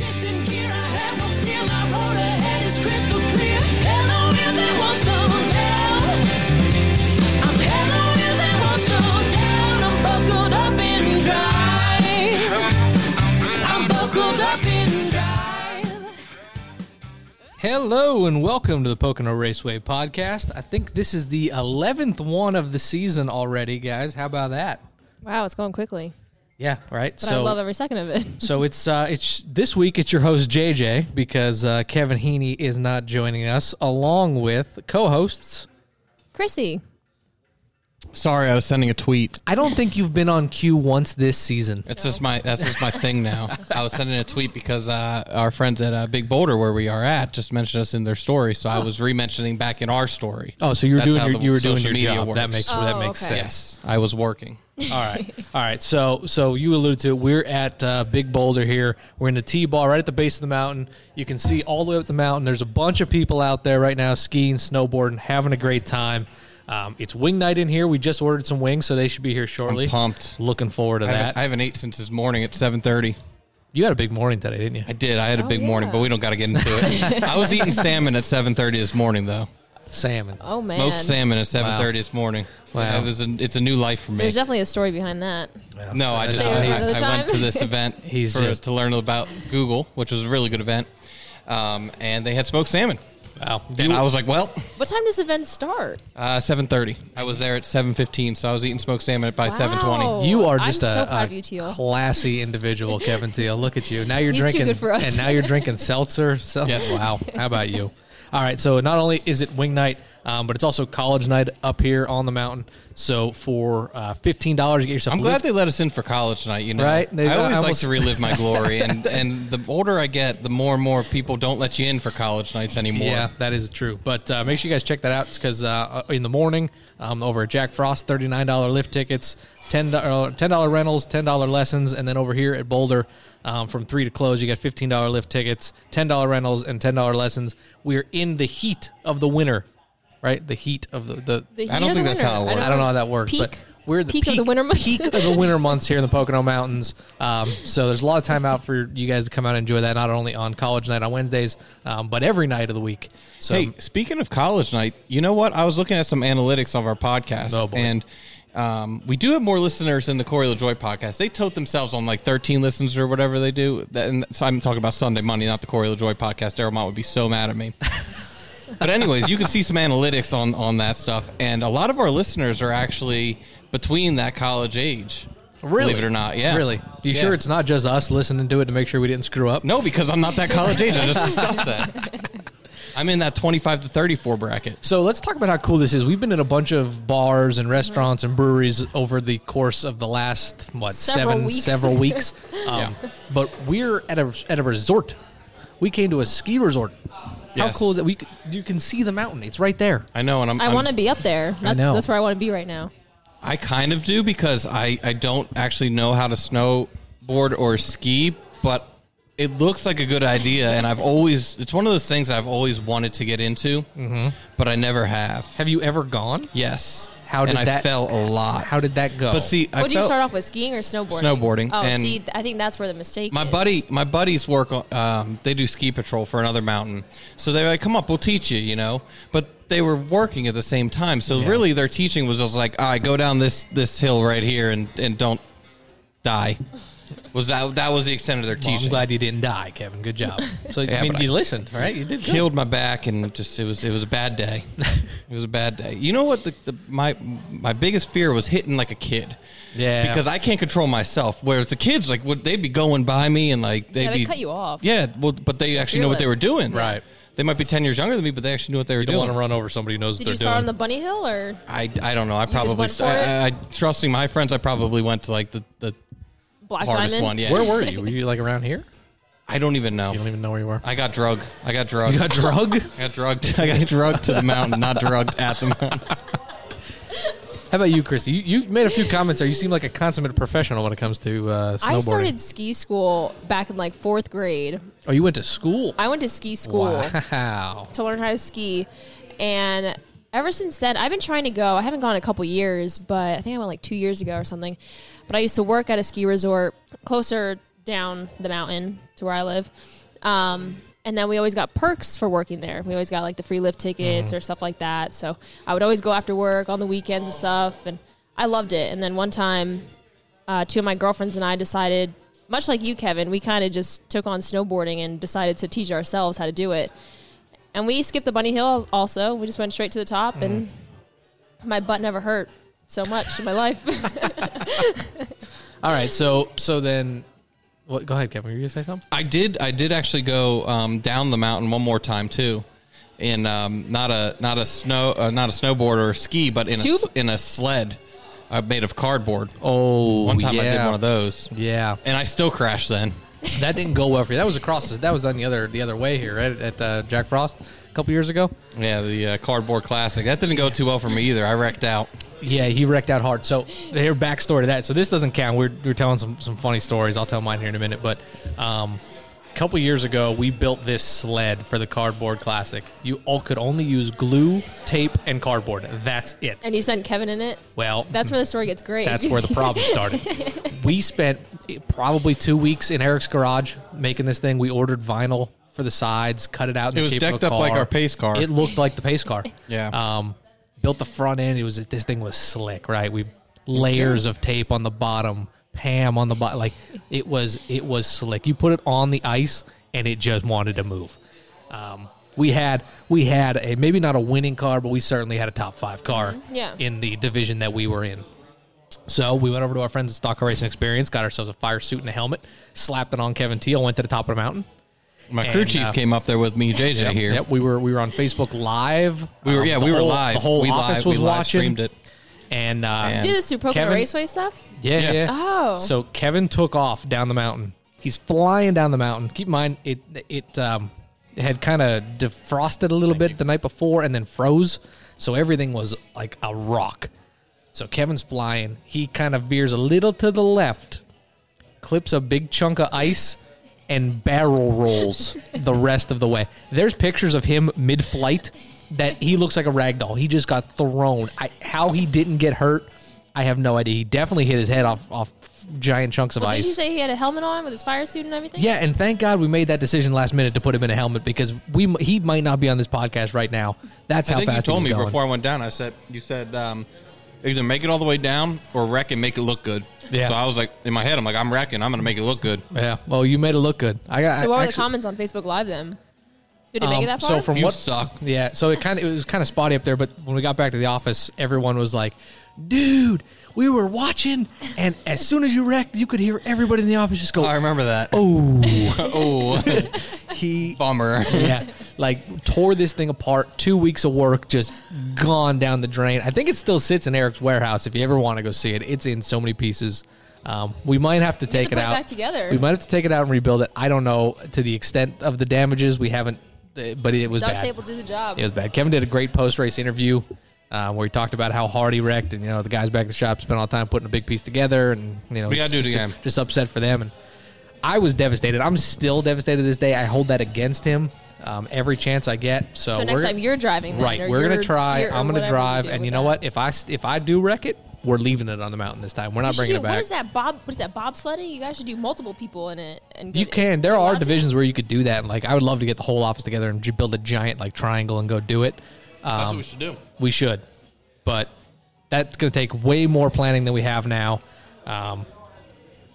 Shifting gear, I have no fear. My road ahead is crystal Hello and welcome to the Pocono Raceway podcast. I think this is the 11th one of the season already, guys. How about that? Wow, it's going quickly. Yeah, right. But I love every second of it. so it's uh it's this week it's your host JJ because uh, Kevin Heaney is not joining us along with co-hosts. Chrissy. Sorry, I was sending a tweet. I don't think you've been on cue once this season. That's just my that's just my thing now. I was sending a tweet because uh, our friends at uh, Big Boulder, where we are at, just mentioned us in their story. So I was re-mentioning back in our story. Oh, so you were That's doing your, the you were doing social your media job. That works. makes that Oh, makes okay. sense. Yes, I was working. All right. All right. So so you alluded to it. We're at uh, Big Boulder here. We're in the T-bar right at the base of the mountain. You can see all the way up the mountain. There's a bunch of people out there right now skiing, snowboarding, having a great time. Um, it's wing night in here. We just ordered some wings, so they should be here shortly. pumped. Looking forward to I that. I haven't ate since this morning at seven thirty. you had a big morning today, didn't you? I did. I had a Oh, big morning, but we don't got to get into it. I was eating salmon at seven thirty this morning, though. Salmon. Oh man. Smoked salmon at seven thirty this morning. Wow. Yeah, a, it's a new life for me. There's definitely a story behind that. No, I just I, I- I went to this event He's for, just- to learn about Google, which was a really good event. Um, and they had smoked salmon, Wow. and I was like, "Well, What time does the event start? uh, 7:30." I was there at 7:15, so I was eating smoked salmon by Wow. 7:20. You are I'm just so a, proud a of you, Teal. classy individual, Kevin Teal. Look at you. Now you're He's too drinking, good for us. and now you're drinking seltzer. So, Yes. Wow. How about you? All right. So not only is it wing night, um, but it's also college night up here on the mountain. So for uh, fifteen dollars, you get yourself. I'm glad they let us in for college night. You know, Right? They- I I always like almost- to relive my glory, and and the older I get, the more and more people don't let you in for college nights anymore. Yeah, that is true. But uh, make sure you guys check that out because uh, in the morning um, over at Jack Frost, thirty nine dollar lift tickets, ten dollar rentals, ten dollar lessons, and then over here at Boulder, um, from three to close, you get fifteen dollar lift tickets, ten dollar rentals, and ten dollar lessons. We're in the heat of the winter, right? The heat of the the. The heat I don't of the think that's winter. how it works. I don't know how that works, Peak. but we're the Peak of the winter months. Peak of the winter months here in the Pocono Mountains. Um, so there's a lot of time out for you guys to come out and enjoy that, not only on college night on Wednesdays, um, but every night of the week. So Hey, speaking of college night, you know what? I was looking at some analytics of our podcast, Oh, boy. and um, we do have more listeners than the Corey LaJoie podcast. They tote themselves on like 13 listens or whatever they do. That, and so I'm talking about Sunday Money, not the Corey LaJoie podcast. Daryl Mott would be so mad at me. but anyways, you can see some analytics on on that stuff, and a lot of our listeners are actually between that college age. Really? Believe it or not, yeah. Really? You Yeah. sure it's not just us listening to it to make sure we didn't screw up? No, because I'm not that college age. I just discussed that. I'm in that 25 to 34 bracket. So let's talk about how cool this is. We've been in a bunch of bars and restaurants and breweries over the course of the last what Several seven weeks. several weeks. Um, But we're at a at a resort. We came to a ski resort. How cool is it? We c- you can see the mountain. It's right there. I know, and I'm. I I'm- want to be up there. That's, know. that's where I want to be right now. I kind of do because I, I don't actually know how to snowboard or ski, but it looks like a good idea, and I've always it's one of those things I've always wanted to get into, Mm-hmm. but I never have. Have you ever gone? Yes, How did and I that- fell a lot. How did that go? but see, I Would you felt- start off with skiing or snowboarding? Snowboarding, Oh, and- see, I think that's where the mistake my is. buddy my buddies work on um, they do ski patrol for another mountain so they're like come up we'll teach you you know but they were working at the same time so really their teaching was just like all right go down this this hill right here and and don't die was that that was the extent of their Well, teaching I'm glad you didn't die, Kevin. Good job. So Yeah, I mean, but you I- listened, right? You did. good. killed my back and just it was it was a bad day it was a bad day you know what the, the my my biggest fear was hitting like a kid Yeah. because I can't control myself. Whereas the kids, like, would they'd be going by me and like they'd Yeah, they be cut you off. Yeah, well, but they actually know what they were Fearless. doing. Right. They might be ten years younger than me, but they actually knew what they were You don't doing. want to run over somebody who knows Did what you they're start doing. on the bunny hill or I, I don't know. I just probably went for st- it? I, I trusting my friends. I probably went to like the, the Black hardest Diamond? one. Yeah. Where were you? Were you like around here? I don't even know. You don't even know where you were. I got drugged. I got drugged. You got drugged. I got drugged. I got drugged to the mountain, not drugged at the mountain. How about you, Christy? You, you've made a few comments there. You seem like a consummate professional when it comes to uh, snowboarding. I started ski school back in like fourth grade. Oh, you went to school? I went to ski school Wow. to learn how to ski, and ever since then, I've been trying to go. I haven't gone a couple years, but I think I went like two years ago or something. But I used to work at a ski resort closer down the mountain to where I live. Um, and then we always got perks for working there. We always got like the free lift tickets or stuff like that. So I would always go after work on the weekends and stuff. And I loved it. And then one time, uh, two of my girlfriends and I decided, much like you, Kevin, we kind of just took on snowboarding and decided to teach ourselves how to do it. And we skipped the bunny hill also. We just went straight to the top, and my butt never hurt so much in my life. All right, so so then, what? Go ahead, Kevin. Were you gonna say something? I did. I did actually go um, down the mountain one more time too, in um, not a not a snow uh, not a snowboard or a ski, but in a Tube? s- in a sled uh, made of cardboard. Oh, One time I did one of those, Yeah, and I still crashed then. That didn't go well for you. That was across. That was on the other the other way here, right? At uh, Jack Frost a couple years ago. Yeah, the uh, cardboard classic. That didn't go too well for me either. I wrecked out. Yeah, he wrecked out hard. So here, backstory to that. So this doesn't count. We're, we're telling some, some funny stories. I'll tell mine here in a minute. But um, a couple years ago, we built this sled for the Cardboard Classic. You all could only use glue, tape, and cardboard. That's it. and you sent Kevin in it. Well, That's where the story gets great. that's where the problem started. we spent probably two weeks in Eric's garage making this thing. We ordered vinyl for the sides, cut it out. In It the was decked a up like our pace car. It looked like the pace car. Yeah. Um, built the front end. It was this thing was slick, right? We layers of tape on the bottom, Pam on the bottom. Like it was it was slick. You put it on the ice and it just wanted to move. Um, we had we had a maybe not a winning car, but we certainly had a top five car Yeah. in the division that we were in. So we went over to our friends at Stock Car Racing Experience, got ourselves a fire suit and a helmet, slapped it on Kevin Teal, went to the top of the mountain. My crew And, chief uh, came up there with me, JJ Yep, here. Yep, we were we were on Facebook Live. We were Um, yeah, the we were live. The whole we office live, was we live watching. streamed it. And uh, And- You did this through Pocono Kevin- Raceway stuff. yeah, Yeah. yeah. Oh. So Kevin took off down the mountain. He's flying down the mountain. Keep in mind it it um it had kind of defrosted a little bit the night before and then froze, so everything was like a rock. So Kevin's flying. He kind of veers a little to the left, clips a big chunk of ice, and barrel rolls the rest of the way. There's pictures of him mid-flight that he looks like a rag doll. He just got thrown. I, how he didn't get hurt, I have no idea. He definitely hit his head off off giant chunks of Well, ice. did he say he had a helmet on with his fire suit and everything? Yeah, and thank God we made that decision last minute to put him in a helmet because we he might not be on this podcast right now. That's I how think you fast he told was me going. before I went down. I said you said um, either make it all the way down or wreck and make it look good. Yeah. So I was like in my head, I'm like, I'm wrecking. I'm gonna make it look good. Yeah, well, you made it look good. I got. So what were the comments on Facebook Live then? Did it make Um, it that far? So from You what suck. Yeah, so it kind of it was kind of spotty up there, but when we got back to the office, everyone was like, "Dude, we were watching, and as soon as you wrecked, you could hear everybody in the office just go, I remember that. oh, oh, he." bummer. Yeah, like tore this thing apart. Two weeks of work just gone down the drain. I think it still sits in Eric's warehouse. If you ever want to go see it, it's in so many pieces. Um, we might have to have take to it put it out. back together. We might have to take it out and rebuild it. I don't know to the extent of the damages. We haven't, but it was Duct bad. tape will do the job. It was bad. Kevin did a great post race interview uh, where he talked about how hard he wrecked, and you know the guys back at the shop spent all the time putting a big piece together, and you know We gotta do it just- again. Just upset for them, and I was devastated. I'm still devastated this day. I hold that against him um, every chance I get. So, so next time you're driving, right, we're gonna try. steer- I'm gonna drive, and you know that. what? If I s- if I do wreck it, we're leaving it on the mountain this time. We're not bringing do- it back. What is that Bob? What is that bobsledding? You guys should do multiple people in it. And You get- can. There are allowed to? divisions where you could do that. Like I would love to get the whole office together and j- build a giant like triangle and go do it. Um, That's what we should do. We should, but that's going to take way more planning than we have now. Um,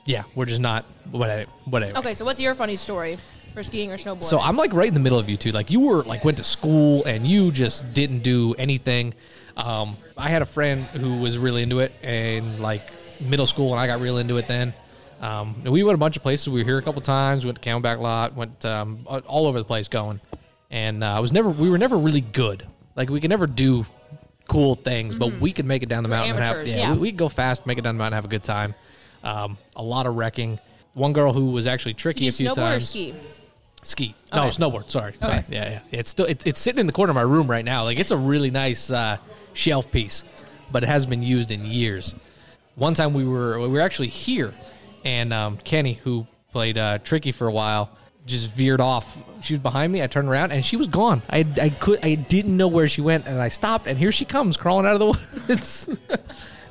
yeah, we're just not. Whatever. Whatever. Okay, so what's your funny story for skiing or snowboarding? So I'm like right in the middle of you two. Like you were like went to school and you just didn't do anything. Um, I had a friend who was really into it in like middle school, and I got real into it then. Um, and we went a bunch of places. We were here a couple times. Went to Camelback Lot. Went um, all over the place going. And uh, I was never. We were never really good. Like we could never do cool things, but we could make it down the mountain. and have, yeah, yeah. We, we could go fast, make it down the mountain, have a good time. Um, a lot of wrecking. One girl who was actually tricky a few times. or ski? Ski. No, Okay. snowboard. Sorry. Sorry. Yeah, yeah. It's still it's, it's sitting in the corner of my room right now. Like it's a really nice uh, shelf piece, but it hasn't been used in years. One time we were we were actually here, and um, Kenny, who played uh, Tricky for a while, just veered off. She was behind me. I turned around and she was gone. I, I could I didn't know where she went, and I stopped. And here she comes crawling out of the woods,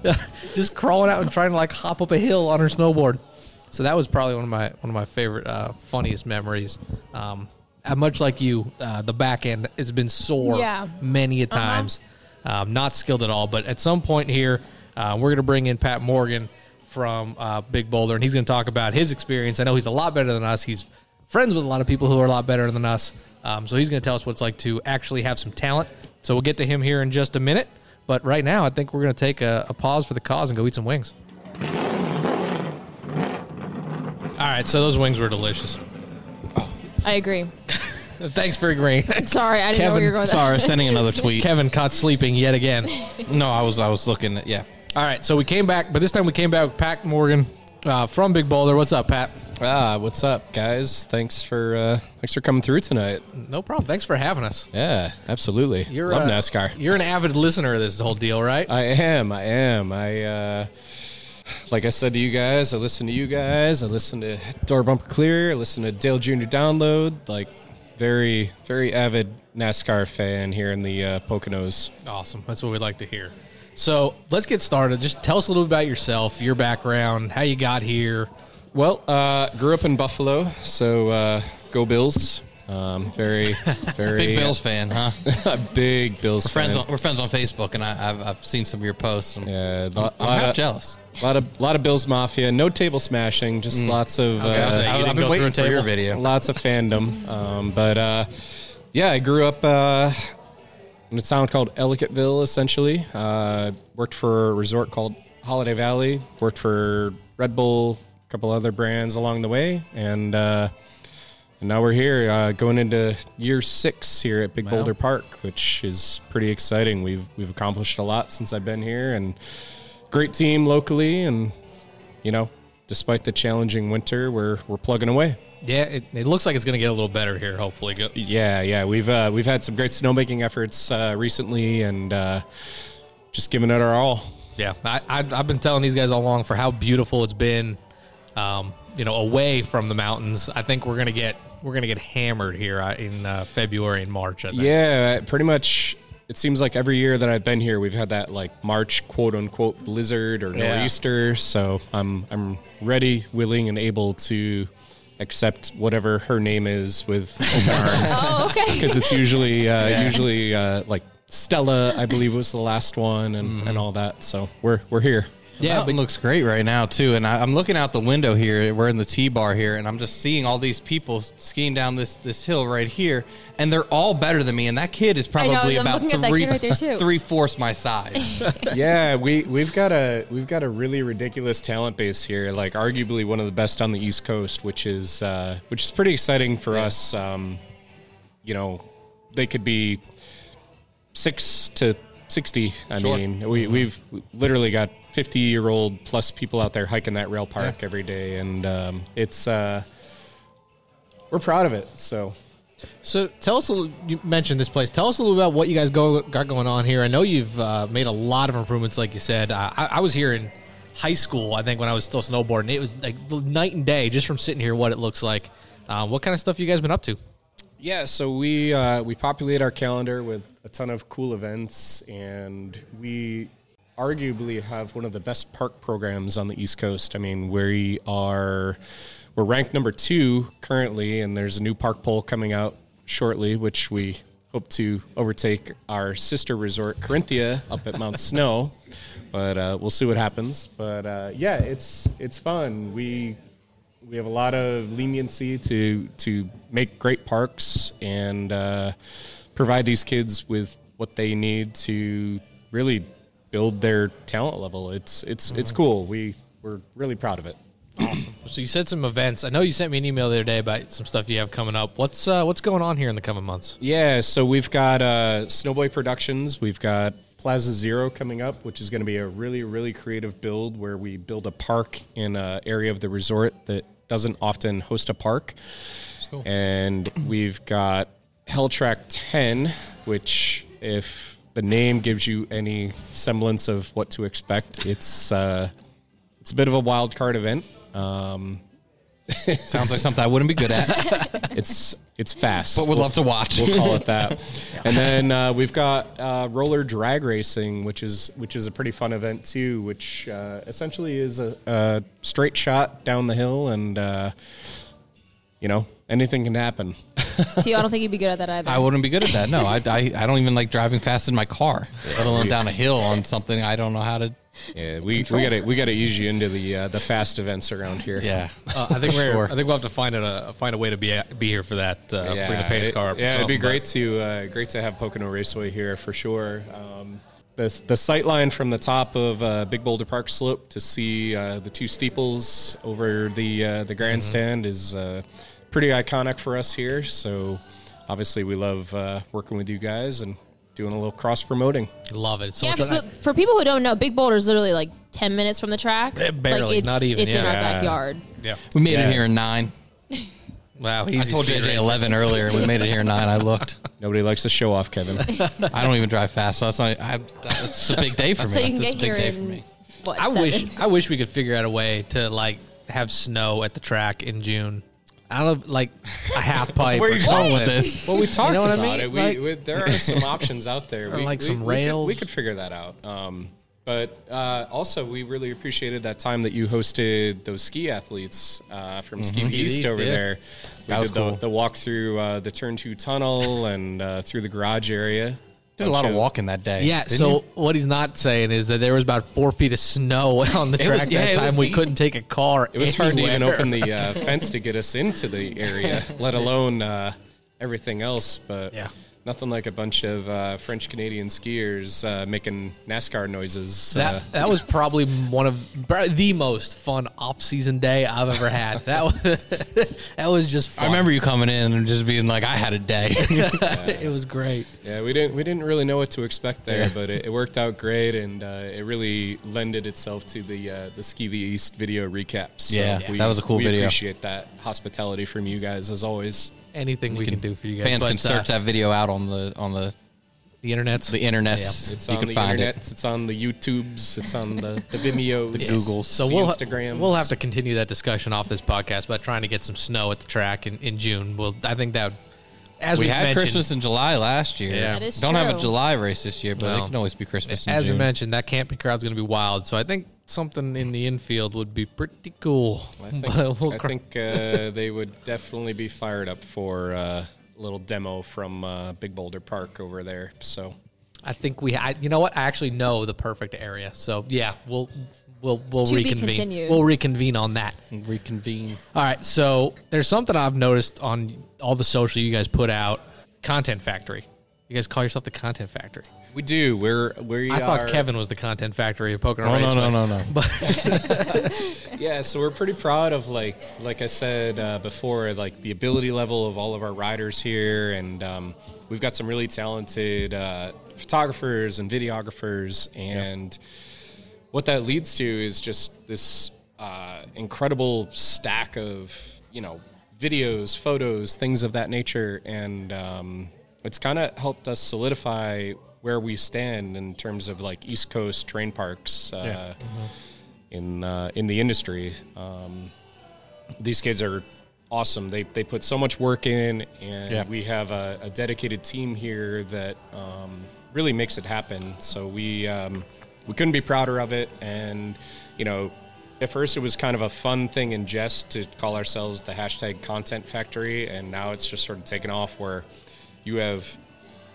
just crawling out and trying to like hop up a hill on her snowboard. So that was probably one of my one of my favorite, uh, funniest memories. Um, uh, much like you, uh, the back end has been sore Yeah. many a times. Um, not skilled at all, but at some point here, uh, we're going to bring in Pat Morgan from uh, Big Boulder, and he's going to talk about his experience. I know he's a lot better than us. He's friends with a lot of people who are a lot better than us. Um, so he's going to tell us what it's like to actually have some talent. So we'll get to him here in just a minute. But right now, I think we're going to take a, a pause for the cause and go eat some wings. All right, so those wings were delicious. I agree. Thanks for agreeing. Sorry, I didn't know where you were going. Sorry, sending another tweet. Kevin caught sleeping yet again. No, I was I was looking at yeah. All right, so we came back, but this time we came back with Pat Morgan uh, from Big Boulder. What's up, Pat? Ah, what's up, guys? Thanks for uh, thanks for coming through tonight. No problem. Thanks for having us. Yeah, absolutely. You're Love uh, NASCAR. You're an avid listener of this whole deal, right? I am. I am. I uh, like I said to you guys. I listen to you guys. I listen to Door Bumper Clear. I listen to Dale Jr. Download. Like very very avid NASCAR fan here in the uh, Poconos. awesome. That's what we'd like to hear. So let's get started. Just tell us a little bit about yourself, your background, how you got here. Well, uh, grew up in Buffalo, so uh, go Bills. Um, very very Big Bills fan, huh? a big Bills friends fan. on, we're friends on Facebook, and I, I've I've seen some of your posts. And Yeah, I'm, lot- I'm half jealous. A lot of lot of Bills Mafia. No table smashing, just lots of uh, say, you didn't go been waiting through a for your table? video. lots of fandom. Um, but uh, yeah, I grew up uh, in a town called Ellicottville. Essentially, uh, worked for a resort called Holiday Valley. Worked for Red Bull, a couple other brands along the way, and. Uh, and now we're here, uh, going into year six here at Big Boulder Park, which is pretty exciting. We've we've accomplished a lot since I've been here, and great team locally, and you know, despite the challenging winter, we're we're plugging away. Yeah, it, it looks like it's going to get a little better here. Hopefully, Go- Yeah, yeah, we've uh, we've had some great snowmaking efforts uh, recently, and uh, just giving it our all. yeah. I, I, I've been telling these guys all along for how beautiful it's been. Um, you know, away from the mountains. I think we're gonna get we're gonna get hammered here uh, in uh, February and March. I think. Yeah, pretty much. It seems like every year that I've been here, we've had that like March quote unquote blizzard or Yeah. nor'easter. So I'm I'm ready, willing, and able to accept whatever her name is with open arms Oh, okay. because it's usually uh, usually uh, like Stella, I believe was the last one, and, and all that. So we're we're here. Yeah, it looks great right now too. And I, I'm looking out the window here. We're in the T bar here, and I'm just seeing all these people skiing down this this hill right here, and they're all better than me. And that kid is probably I'm about looking at that three kid right there, too. three fourths my size. yeah, we we've got a we've got a really ridiculous talent base here. Like arguably one of the best on the East Coast, which is uh, which is pretty exciting for us. Um, you know, they could be six to sixty. I Sure. mean, we we've literally got fifty year old plus people out there hiking that rail park every day, and um, it's uh, we're proud of it. So. So tell us a little. You mentioned this place. Tell us a little about what you guys go got going on here. I know you've uh, made a lot of improvements, like you said. Uh, I, I was here in high school. I think when I was still snowboarding, it was like the night and day just from sitting here. What it looks like. Uh, what kind of stuff you guys been up to? Yeah, so we uh, we populate our calendar with a ton of cool events, and we arguably have one of the best park programs on the East Coast. I mean, we are we're ranked number two currently, and there's a new park poll coming out shortly, which we hope to overtake our sister resort, Carinthia, up at Mount Snow. But uh, we'll see what happens. But uh, yeah, it's it's fun. We we have a lot of leniency to to make great parks and uh, provide these kids with what they need to really build their talent level. It's it's it's cool. We we're really proud of it. So you said some events. I know you sent me an email the other day about some stuff you have coming up. What's uh, what's going on here in the coming months? Yeah, so we've got uh, Snowboy Productions. We've got Plaza Zero coming up, which is going to be a really, really creative build where we build a park in an area of the resort that doesn't often host a park. And we've got Hell Track 10, which, if the name gives you any semblance of what to expect, it's uh, it's a bit of a wild card event. Um, Sounds like something I wouldn't be good at, It's it's fast. but would love to watch. We'll call it that. And then uh, we've got uh, roller drag racing, which is which is a pretty fun event too. Which uh, essentially is a, a straight shot down the hill, and uh, you know anything can happen. See, I don't think you'd be good at that either. I wouldn't be good at that. No, I, I, I don't even like driving fast in my car, let alone down a hill on something I don't know how to. Yeah, we we got to we got to ease you into the uh, the fast events around here. Yeah, Uh, I think we're. Sure. I think we'll have to find a find a way to be be here for that. Uh, bring a pace it- car. up Yeah, it'd be something, but- great to uh, great to have Pocono Raceway here for sure. Um, the the sight line from the top of uh, Big Boulder Park slope to see uh, the two steeples over the uh, the grandstand is uh, pretty iconic for us here. So obviously we love uh, working with you guys and doing a little cross promoting. Love it. So yeah, much for, fun. for people who don't know, Big Boulder is literally like ten minutes from the track. Eh, barely, like it's, not even, It's in our backyard. yeah. we made Yeah. it here in nine. Wow. I told speed JJ racing. eleven earlier. We made it here in nine. I looked. Nobody likes to show off, Kevin. I don't even drive fast, so it's not. I, it's a big day for me. So you can It's get a big here day for in me. what? I seven? wish. I wish we could figure out a way to like have snow at the track in June. I don't know, like a half pipe. Where are you going with this? Well, we talked know what I about mean? it. We, Like- we, there are some options out there. Or we, like we- some we could- rails. We could, figure that out. Um, but uh, also, we really appreciated that time that you hosted those ski athletes uh, from Ski Ski East East, over yeah. there. We That was did cool. the, the walk through uh, the Turn Two tunnel and uh, through the garage area. Did a lot of walking that day. Yeah. So you? what he's not saying is that there was about four feet of snow on the It was- track yeah, that time. We deep. couldn't take a car. It was hard to even open the uh, fence to get us into the area, let alone uh, everything else. But Yeah. Nothing like a bunch of uh, French Canadian skiers uh, making NASCAR noises. That uh, that was probably one of the most fun off season day I've ever had. That was that was just. Fun. I remember you coming in and just being like, "I had a day." it was great. Yeah, we didn't we didn't really know what to expect there, Yeah. but it, it worked out great, and uh, it really lended itself to the uh, the Ski the East video recaps. So Yeah, that was a cool we video. Appreciate that hospitality from you guys as always. Anything we can, do for you guys. Fans But, can search uh, that video out on the on the the internet's the internets. It's you on can the find internet, it. it's on the YouTubes, it's on the the Vimeos, the Googles. So the we'll Instagrams. we'll have to continue that discussion off this podcast about trying to get some snow at the track in, in June. Well, I think that as We we had mentioned, Christmas in July last year. Yeah. That is Don't have a. July race this year, but No. it can always be Christmas. In as you mentioned, that camping crowd's going to be wild. So I think something in the infield would be pretty cool. I think, But we'll I cr- think uh, they would definitely be fired up for uh, a little demo from uh, Big Boulder Park over there. So I think we. I, you know what? I actually know the perfect area. So yeah, we'll we'll we'll To be reconvene. continued. We'll reconvene on that. reconvene. All right. So there's something I've noticed on all the social you guys put out. Content Factory. You guys call yourself the Content Factory. we do. We're we I thought are- Kevin was the Content Factory of Pocono Oh no Raceway. no no no! Yeah, so we're pretty proud of like like I said uh, before, like the ability level of all of our riders here, and um, we've got some really talented uh, photographers and videographers, and what that leads to is just this uh, incredible stack of you know videos, photos, things of that nature, and um, it's kind of helped us solidify where we stand in terms of like East Coast terrain parks. Uh, in uh, in the industry. Um, these kids are awesome. They they put so much work in, and Yeah. we have a, a dedicated team here that um, really makes it happen. So we um, we couldn't be prouder of it. And you know, at first it was kind of a fun thing in jest to call ourselves the hashtag Content Factory, and now it's just sort of taken off where you have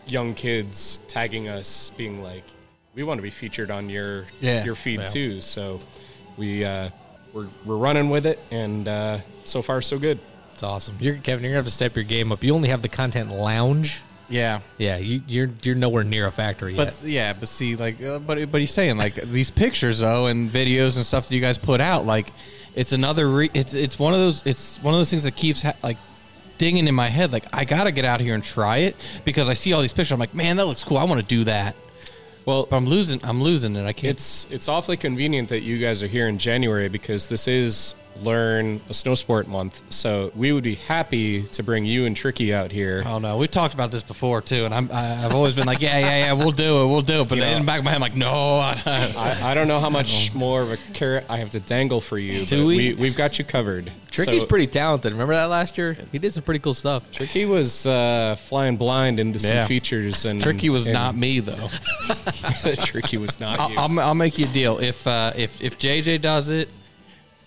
young kids tagging us, being like, "We want to be featured on your Yeah. your feed Yeah. too." So we uh, we're we're running with it, and uh, so far so good. It's awesome. You're Kevin. You're gonna have to step your game up. You only have the Content Lounge. Yeah, Yeah, you, you're you're nowhere near a factory yet. but yeah, but see, like, uh, but but he's saying like these pictures though and videos and stuff that you guys put out, like, it's another. Re- it's it's one of those. It's one of those things that keeps ha- like dinging in my head. Like, I gotta get out here and try it because I see all these pictures. I'm like, man, that looks cool. I want to do that. Well, But I'm losing. I'm losing it. I can't. it's it's awfully convenient that you guys are here in January because this is learn a snow sport month. So we would be happy to bring you and Tricky out here. Oh no, we talked about this before too, and I'm I- I've always been like, yeah, yeah, yeah, we'll do it, we'll do it. But You know- in the back of my head, I'm like, no, I, I, I don't know how much more of a carrot I have to dangle for you. Do but we? we? have got you covered. Tricky's So, pretty talented. Remember that last year? He did some pretty cool stuff. Tricky was uh, flying blind into some Yeah. features, and Tricky was and not me though. Tricky was not I'll, you. I'll, I'll make you a deal if uh, if if JJ does it,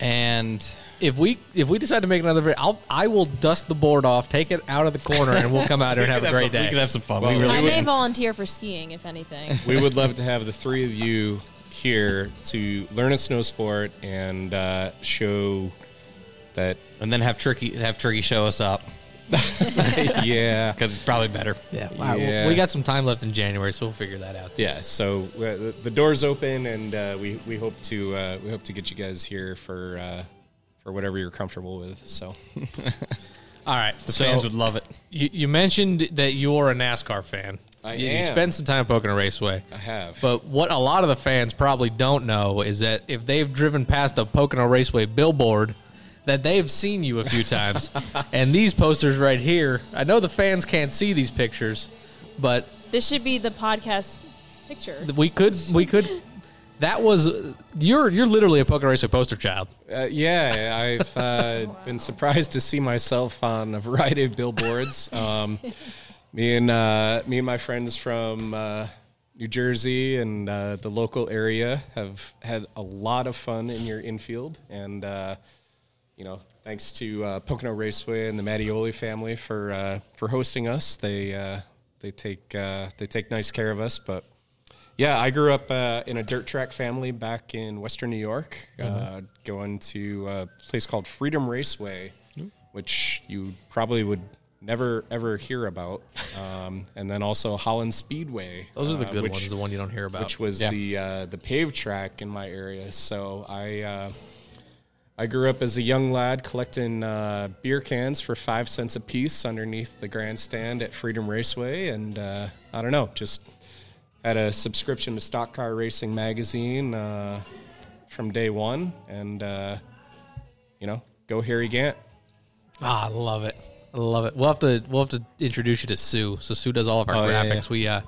and If we if we decide to make another video, I'll I will dust the board off, take it out of the corner, and we'll come out here and have a great we day. could have some fun. Well, we really I we may volunteer for skiing, if anything. we would love to have the three of you here to learn a snow sport and uh, show that. and then have Tricky have Tricky show us up yeah, because it's probably better. Yeah, wow, Yeah. we got some time left in January, so we'll figure that out. yeah. So uh, the, the doors open, and uh, we we hope to uh, we hope to get you guys here for uh, for whatever you're comfortable with. So All right, The so fans would love it. you, you mentioned that you're a NASCAR fan. I you, you spend some time poking Pocono Raceway. I have. But what a lot of the fans probably don't know is that if they've driven past a Pocono Raceway billboard, that they've seen you a few times. and these posters right here, I know the fans can't see these pictures, but this should be the podcast picture. we could we could that was you're you're literally a poker racer poster child. Uh, yeah, I've uh, been surprised to see myself on a variety of billboards. Um, me and uh, me and my friends from uh, New Jersey and uh, the local area have had a lot of fun in your infield, and uh, you know, thanks to uh, Pocono Raceway and the Mattioli family for uh, for hosting us. They uh, they take uh, they take nice care of us, but. Yeah, I grew up uh, in a dirt track family back in Western New York, uh, going to a place called Freedom Raceway, which you probably would never ever hear about, um, and then also Holland Speedway. Those are the good which- ones, the one you don't hear about. which was Yeah. the uh, the paved track in my area. So I uh, I grew up as a young lad collecting uh, beer cans for five cents a piece underneath the grandstand at Freedom Raceway, and uh, I don't know, just had a subscription to Stock Car Racing magazine uh, from day one, and uh, you know, go Harry Gant. Ah, I love it. I love it. We'll have to we'll have to introduce you to Sue. So Sue does all of our Oh, yeah, graphics. We uh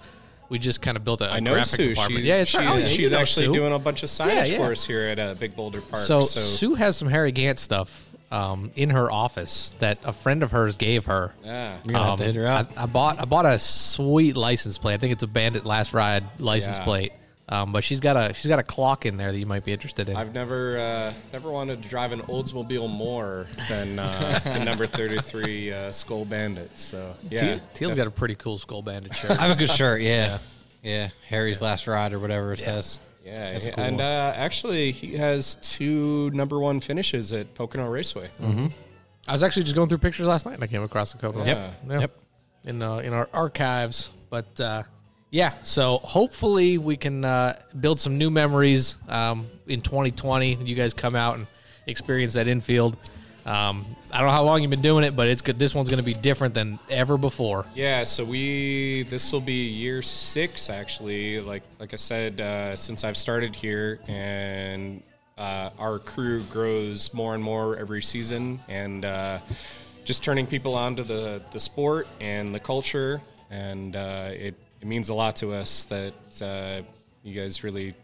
we just kind of built a, a I know graphic Sue. department. She's, yeah, it's she's, right. Oh, yeah, she's actually Sue. doing a bunch of signage Yeah, yeah. for us here at uh, Big Boulder Park. So, Sue has some Harry Gant stuff um, in her office that a friend of hers gave her. yeah. You're gonna have to hit her up. I, I bought I bought a sweet license plate. I think it's a Bandit Last Ride license Yeah. plate. Um, but she's got a she's got a clock in there that you might be interested in. I've never uh, never wanted to drive an Oldsmobile more than uh, the number 33 uh, Skoal Bandit. So yeah, Teal, Teal's got a pretty cool Skoal Bandit shirt. I have a good shirt. Yeah, yeah. Harry's last ride or whatever it says. yeah, That's cool and uh, actually he has two number one finishes at Pocono Raceway. I was actually just going through pictures last night and I came across a couple. Yep. Yeah. Yep. In uh, in our archives, but uh, yeah. So hopefully we can uh, build some new memories um, in 2020. You guys come out and experience that infield. Um, I don't know how long you've been doing it, but it's good. This one's going to be different than ever before. Yeah, so we this will be year six actually. Like like I said, uh, since I've started here, and uh, our crew grows more and more every season, and uh, just turning people onto the the sport and the culture, and uh, it it means a lot to us that uh, you guys really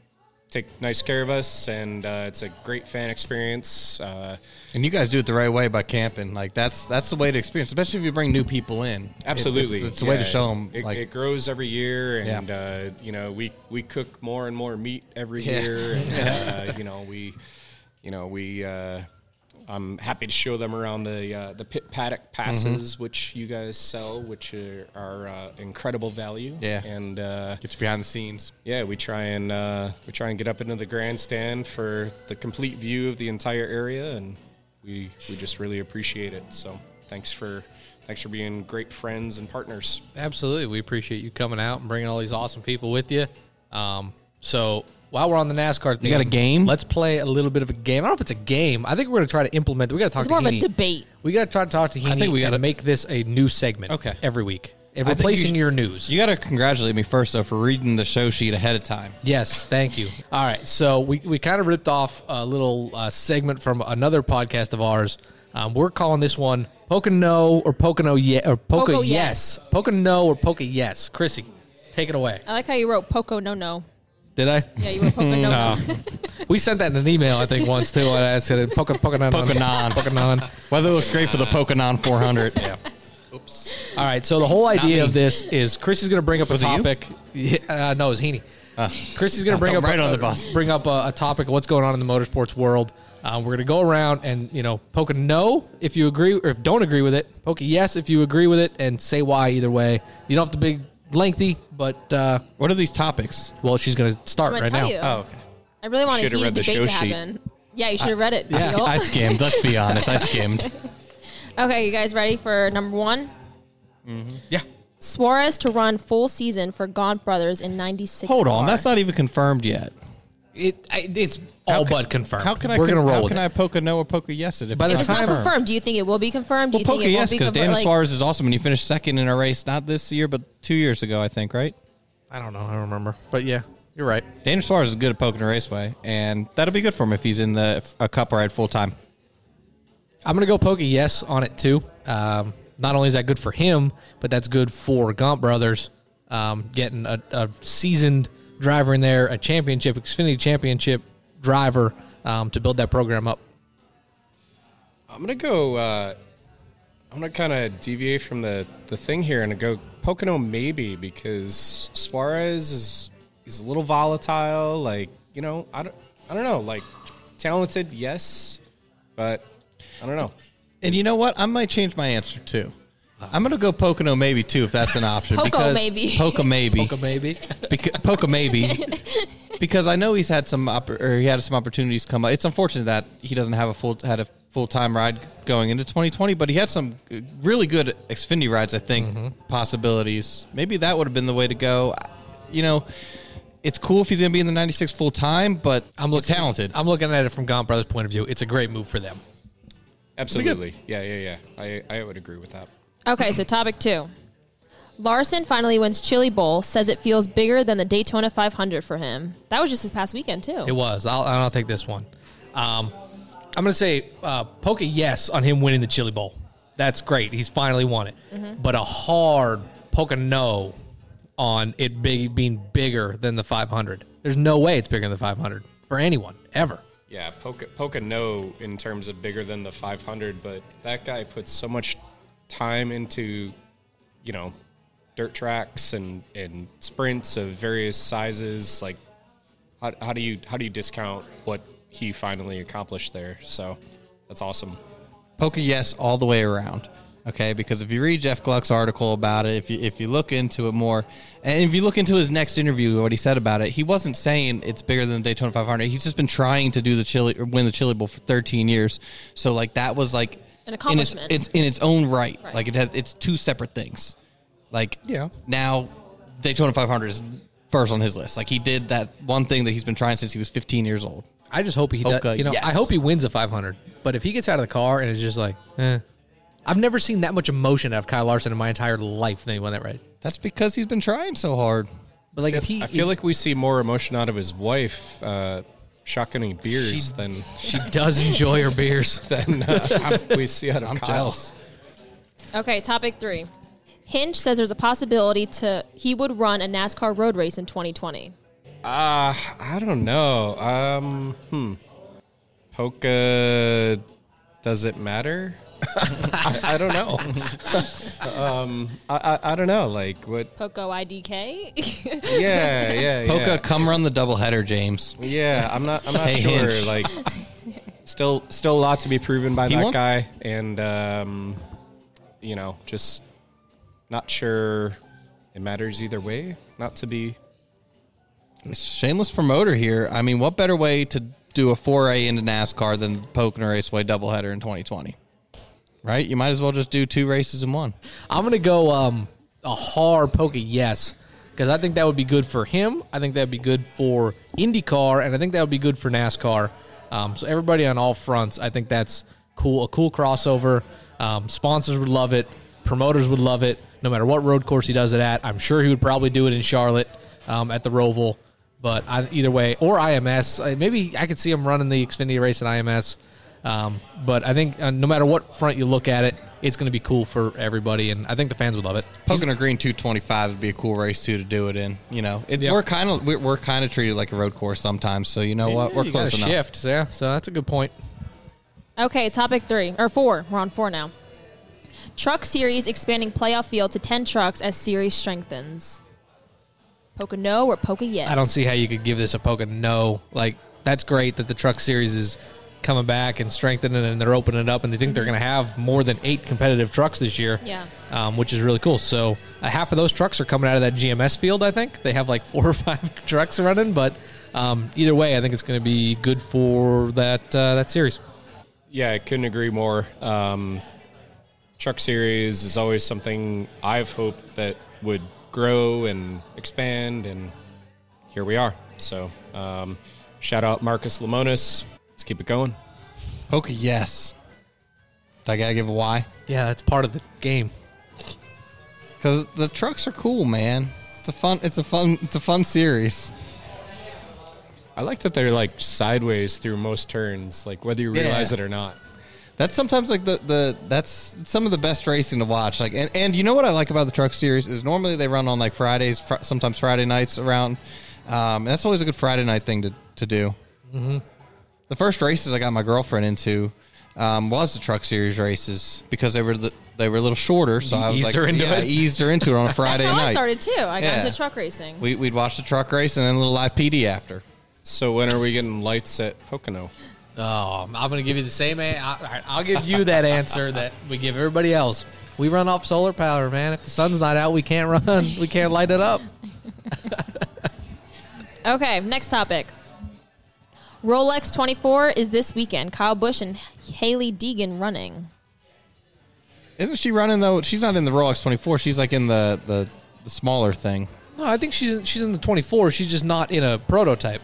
take nice care of us, and uh, it's a great fan experience. Uh, And you guys do it the right way by camping. Like that's that's the way to experience, especially if you bring new people in. It- Absolutely, it's, it's a way to show them. It, like it grows every year, Yeah. and uh, you know we we cook more and more meat every Yeah. year, and uh, you know we, you know we. I'm happy to show them around the uh, the pit paddock passes, Mm-hmm. which you guys sell, which are, are uh, incredible value. Yeah. and uh, get behind the scenes. yeah, we try and uh, we try and get up into the grandstand for the complete view of the entire area, and we we just really appreciate it. So thanks for thanks for being great friends and partners. Absolutely. We appreciate you coming out and bringing all these awesome people with you. Um, so while we're on the NASCAR thing, we got a game? Let's play a little bit of a game. I don't know if it's a game. I think we're going to try to implement. We got to talk It's to more of a debate. We got to try to talk to Heaney. I think we gotta- make this a new segment. Okay. every week. and I think replacing you- your news. You got to congratulate me first, though, for reading the show sheet ahead of time. Yes, thank you. All right, so we, we kind of ripped off a little uh, segment from another podcast of ours. Um, we're calling this one Pocono or Pocono yeah or Poco, Poco yes. yes. Pocono or Poca yes. Chrissy, take it away. I like how you wrote Poco no no. Did I? Yeah, you wrote Poco no no. We sent that in an email I think once too. And I said Poca Poconon Poconon. Poconon. Weather looks great for the Poconon 400. yeah. Oops. All right, so the whole idea of this is Chrissy's going to bring up a it topic. Uh, no, it was Heaney. Chrissy's going to bring up right a, on the bus. bring up a, a topic of what's going on in the motorsports world. Um, we're going to go around and you know poke a no if you agree or if don't agree with it. Poke a yes if you agree with it, and say why either way. You don't have to be lengthy, but uh, What are these topics? well, she's going to start I'm right gonna now. you. Oh, okay. I really want a Should've heated read the debate show to sheet. happen. Yeah, you should have read it. Yeah. Phil. I skimmed. Let's be honest. I skimmed. okay, you guys ready for number one? Yeah. Suarez to run full season for Gaunt Brothers in '96. Hold on. car. That's not even confirmed yet. It, I, it's all can- but confirmed. How can I? We're con- going to roll How with can it. I poke a no or poke a yes? It if By it's the If it's not not confirmed, do you think it will be confirmed? Do Well, you think poke it a won't yes be because confirmed? Dan Like, Suarez is awesome, and he finished second in a race not this year but two years ago, I think. Right? I don't know. I don't remember, but yeah, you're right. Daniel Suarez is good at poking a raceway, and that'll be good for him if he's in the a cup ride full time. I'm gonna go poke a yes on it too. Um, not only is that good for him, but that's good for Gaunt Brothers um, getting a, a seasoned driver in there, a championship, Xfinity championship driver um, to build that program up. I'm gonna go. Uh, I'm gonna kind of deviate from the the thing here and go Pocono maybe because Suarez is he's a little volatile. Like you know, I don't I don't know. Like talented, yes, but I don't know. And you know what? I might change my answer too. I'm gonna go Pocono maybe too if that's an option. Poco because maybe. Poco maybe. Poke a maybe. Beca- Poco maybe. because I know he's had some oppor- or he had some opportunities come up. It's unfortunate that he doesn't have a full had a full time ride going into 2020, but he had some really good Xfinity rides. I think Mm-hmm. possibilities. Maybe that would have been the way to go. You know, it's cool if he's going to be in the 96 full time, but I'm he's looking talented. I'm looking at it from Gaunt Brothers' point of view. It's a great move for them. Absolutely, yeah, yeah, yeah. I I would agree with that. Okay, so topic two. Larson finally wins Chili Bowl. Says it feels bigger than the Daytona 500 for him. That was just this past weekend too. It was. I'll, I'll take this one. Um, I'm going to say uh, poke a yes on him winning the Chili Bowl. That's great. He's finally won it. But a hard poke a no on it big, being bigger than the 500. There's no way it's bigger than the 500 for anyone ever. Yeah, Poca, Poca no in terms of bigger than the 500, but that guy puts so much time into, you know, dirt tracks and, and sprints of various sizes. Like, how, how do you how do you discount what he finally accomplished there? So that's awesome. Poker yes all the way around. Okay, because if you read Jeff Gluck's article about it, if you if you look into it more, and if you look into his next interview, what he said about it, he wasn't saying it's bigger than the Daytona 500. He's just been trying to do the chili win the Chili Bowl for 13 years. So like that was like An in its, it's in its own right. Right. Like it has it's two separate things. Like Yeah. now Daytona 500 is first on his list. Like he did that one thing that he's been trying since he was 15 years old. I just hope he does. Poca You know, I hope he wins a 500. But if he gets out of the car and is just like, eh. I've never seen that much emotion out of Kyle Larson in my entire life than he won that right. That's because he's been trying so hard. But like if he, I feel like we see more emotion out of his wife uh, shotgunning beers than she does enjoy her beers. than uh, we see out of I'm Kyle. jealous. Okay, topic three. Hinch says there's a possibility to he would run a NASCAR road race in 2020. Uh, I don't know. Um, hmm. Polka, does it matter? I, I don't know. um, I, I, I don't know. Like what? Poco IDK. Yeah, yeah, Poca, yeah. come run the doubleheader, James. Yeah, I'm not. I'm not Hey, sure. Hinch. Like, still, still a lot to be proven by He that won? guy, and um, you know, just not sure it matters either way. Not to be. Shameless promoter here. I mean, what better way to do a foray into NASCAR than the Pocono Raceway doubleheader in 2020? Right? You might as well just do two races in one. I'm gonna go um, a hard poke yes because I think that would be good for him. I think that would be good for IndyCar, and I think that would be good for NASCAR. Um, so everybody on all fronts, I think that's cool. A cool crossover. Um, sponsors would love it. Promoters would love it. no matter what road course he does it at. I'm sure he would probably do it in Charlotte um, at the Roval. But I, either way, or IMS, uh, maybe I could see him running the Xfinity race at IMS. Um, but I think uh, no matter what front you look at it, it's going to be cool for everybody, and I think the fans would love it. Pocono Green 225 would be a cool race too to do it in. You know, it, Yep. we're kind of we're, we're kind of treated like a road course sometimes. So you know what, we're You close gotta enough. Shift, yeah. So that's a good point. Okay, topic three or four. We're on four now. Truck series expanding playoff field to ten trucks as series strengthens. Poca no or Poca yes? I don't see how you could give this a poke a no. Like that's great that the truck series is coming back and strengthening and they're opening it up and they think they're going to have more than eight competitive trucks this year. Yeah. Um, which is really cool. So uh, half of those trucks are coming out of that GMS field. I think they have like four or five trucks running, but um, either way, I think it's going to be good for that uh, that series. Yeah, I couldn't agree more. Um, truck series is always something I've hoped that would grow and expand, and here we are. So, um, shout out Marcus Lemonis. Let's keep it going. Okay, yes. Do I gotta give a why? Yeah, that's part of the game. Because the trucks are cool, man. It's a fun. It's a fun. It's a fun series. I like that they're like sideways through most turns, like whether you realize Yeah. it or not. That's sometimes like the, the that's some of the best racing to watch. Like and, and you know what I like about the truck series is normally they run on like Fridays, fr- sometimes Friday nights around. Um, and that's always a good Friday night thing to to do. The first races I got my girlfriend into um, was the truck series races because they were the, they were a little shorter. So You I was eased like, her into yeah, I it? eased her into it on a Friday That's how night. I started too. I got into truck racing. We, we'd watch the truck race and then a little live PD after. So when are we getting lights at Pocono? Oh, I'm going to give you the same. A- all right, I'll give you that answer that we give everybody else. We run off solar power, man. If the sun's not out, we can't run. We can't light it up. Okay, next topic. Rolex 24 is this weekend. Kyle Busch and Hailie Deegan running. Isn't she running though? She's not in the Rolex 24. She's like in the the, the smaller thing. No, I think she's she's in the 24. She's just not in a prototype.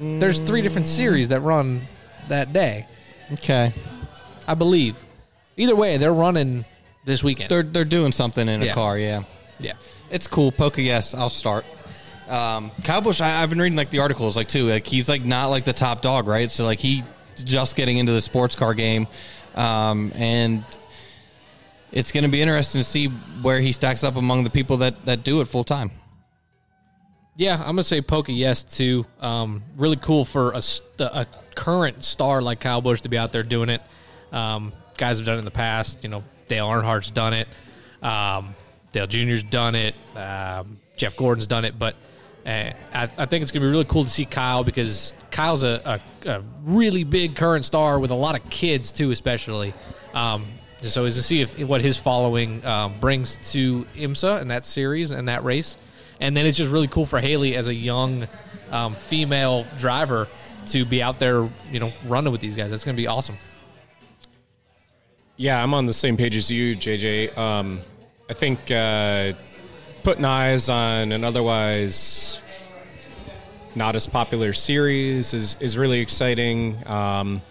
There's three different series that run that day, Okay. I believe. Either way, they're running this weekend. They're they're doing something in a Yeah. car, yeah. yeah. It's cool. Poca, yes, I'll start. Um, Kyle I, I've been reading like the articles, like too. Like he's like not like the top dog, right? So like he just getting into the sports car game, um, and it's going to be interesting to see where he stacks up among the people that that do it full time. Yeah, I'm gonna say Poke yes too. Um, really cool for a, a current star like Kyle Busch to be out there doing it. Um, guys have done it in the past. You know, Dale Earnhardt's done it. Um, Dale Jr.'s done it. Um, Jeff Gordon's done it. But uh, I, I think it's gonna be really cool to see Kyle because Kyle's a, a, a really big current star with a lot of kids too, especially. Um, so to see if what his following um, brings to IMSA and that series and that race. And then it's just really cool for Hailie as a young um, female driver to be out there, you know, running with these guys. That's going to be awesome. Yeah, I'm on the same page as you, JJ. Um, I think uh, putting eyes on an otherwise not as popular series is, is really exciting. Um,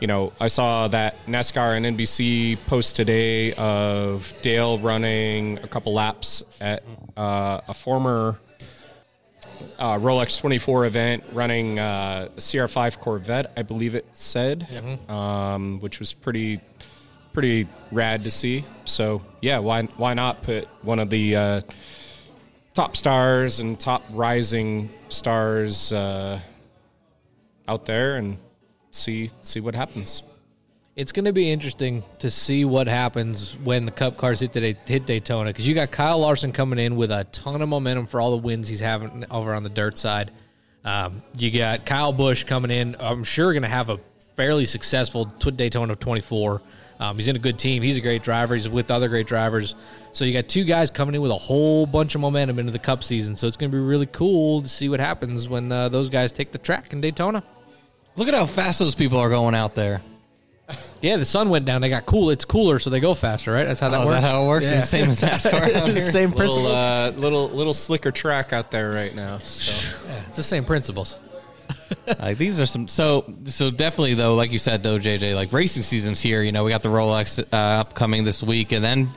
you know, I saw that NASCAR and NBC post today of Dale running a couple laps at uh, a former uh, Rolex 24 event running uh, a CR5 Corvette, I believe it said, um, which was pretty pretty rad to see. So yeah, why why not put one of the uh, top stars and top rising stars uh, out there and see see what happens. It's going to be interesting to see what happens when the Cup cars hit, hit Daytona because you got Kyle Larson coming in with a ton of momentum for all the wins he's having over on the dirt side. Um, you got Kyle Busch coming in. I'm sure going to have a fairly successful Daytona 24. Um, he's in a good team. He's a great driver. He's with other great drivers. So you got two guys coming in with a whole bunch of momentum into the Cup season. So it's going to be really cool to see what happens when uh, those guys take the track in Daytona. Look at how fast those people are going out there. Yeah, the sun went down. They got cool. It's cooler, so they go faster, right? That's how that Oh, is works. that how it works? Yeah. It's the same as NASCAR same principles. Little, uh, little little slicker track out there right now. So Yeah, it's the same principles. Like these are some so so definitely though, like you said though, JJ, like racing season's here. You know, we got the Rolex uh, upcoming this week, and then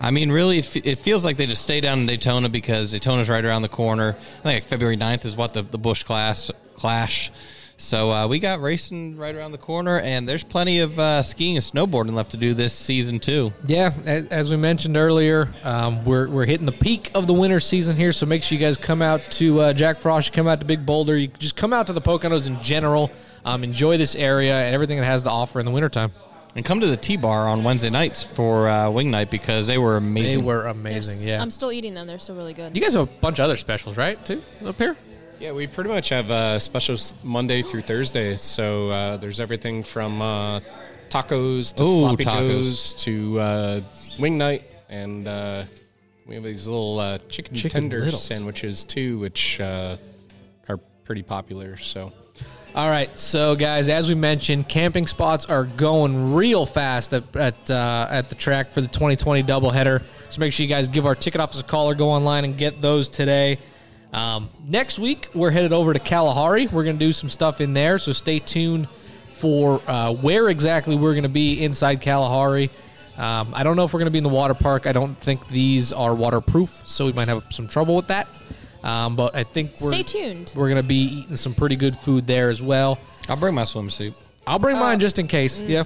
I mean, really, it, fe- it feels like they just stay down in Daytona because Daytona's right around the corner. I think like February 9th is what the, the Busch class clash. So uh, we got racing right around the corner, and there's plenty of uh, skiing and snowboarding left to do this season too. Yeah, as we mentioned earlier, um, we're, we're hitting the peak of the winter season here, so make sure you guys come out to uh, Jack Frost, you come out to Big Boulder, you just come out to the Poconos in general, um, enjoy this area and everything it has to offer in the wintertime. And come to the T-bar on Wednesday nights for uh, Wing Night because they were amazing. They were amazing, yeah. I'm still eating them. They're still really good. you guys have a bunch of other specials, right, too, up here? Yeah, we pretty much have uh, specials Monday through Thursday. So uh, there's everything from uh, tacos to Ooh, sloppy tacos. joes to uh, wing night, and uh, we have these little uh, chicken, Chicken tender littles. sandwiches too, which uh, are pretty popular. So All right, so guys, as we mentioned, camping spots are going real fast at at, uh, at the track for the 2020 doubleheader. So make sure you guys give our ticket office a call or go online and get those today. Um, next week, we're headed over to Kalahari. We're going to do some stuff in there, so stay tuned for uh, where exactly we're going to be inside Kalahari. Um, I don't know if we're going to be in the water park. I don't think these are waterproof, so we might have some trouble with that. Um, but I think we're, Stay tuned. we're going to be eating some pretty good food there as well. I'll bring my swimsuit. I'll bring Oh. mine just in case. Mm. Yeah.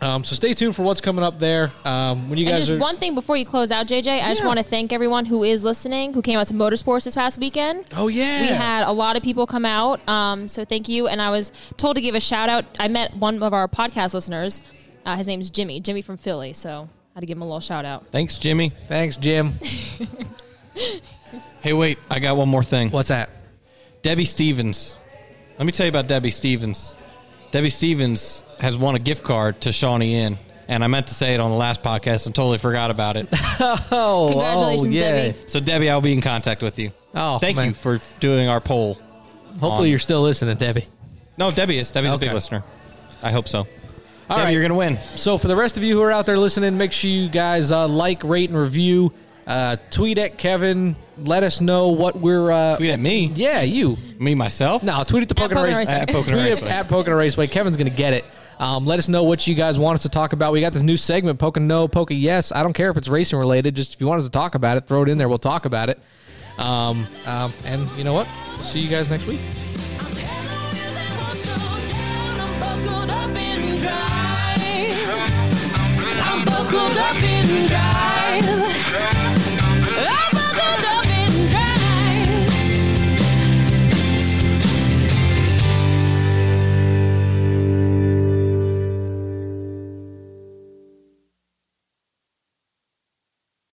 Um, so stay tuned for what's coming up there. Um, when you And guys just are, one thing before you close out, JJ, I just Yeah. want to thank everyone who is listening, who came out to Motorsports this past weekend. oh yeah, We had a lot of people come out, um, so thank you. And I was told to give a shout out. I met one of our podcast listeners. Uh, his name's Jimmy, Jimmy from Philly. So I had to give him a little shout out. Thanks, Jimmy. Thanks, Jim. Hey, wait, I got one more thing. What's that? Debbie Stevens. Let me tell you about Debbie Stevens. Debbie Stevens has won a gift card to Shawnee Inn, and I meant to say it on the last podcast and totally forgot about it. Oh, Congratulations, oh, yeah. Debbie. so, Debbie, I'll be in contact with you. Oh, Thank man. you for doing our poll. Hopefully, on- you're still listening, Debbie. No, Debbie is. Debbie's a big listener. I hope so. All Debbie, right. you're going to win. So for the rest of you who are out there listening, make sure you guys uh, like, rate, and review. Uh, tweet at Kevin. Let us know what we're. Uh, Tweet at me. Yeah, you. Me, myself. No, tweet at the Pocono Pocono Race. Raceway. At Pocono tweet it Raceway. at Pocono Raceway. Kevin's gonna get it. Um, let us know what you guys want us to talk about. We got this new segment, Poca No, Poca Yes. I don't care if it's racing related. Just if you want us to talk about it, throw it in there. We'll talk about it. Um, um, and you know what? We'll see you guys next week. I'm headed wheels and won't slow down. I'm buckled up and dry.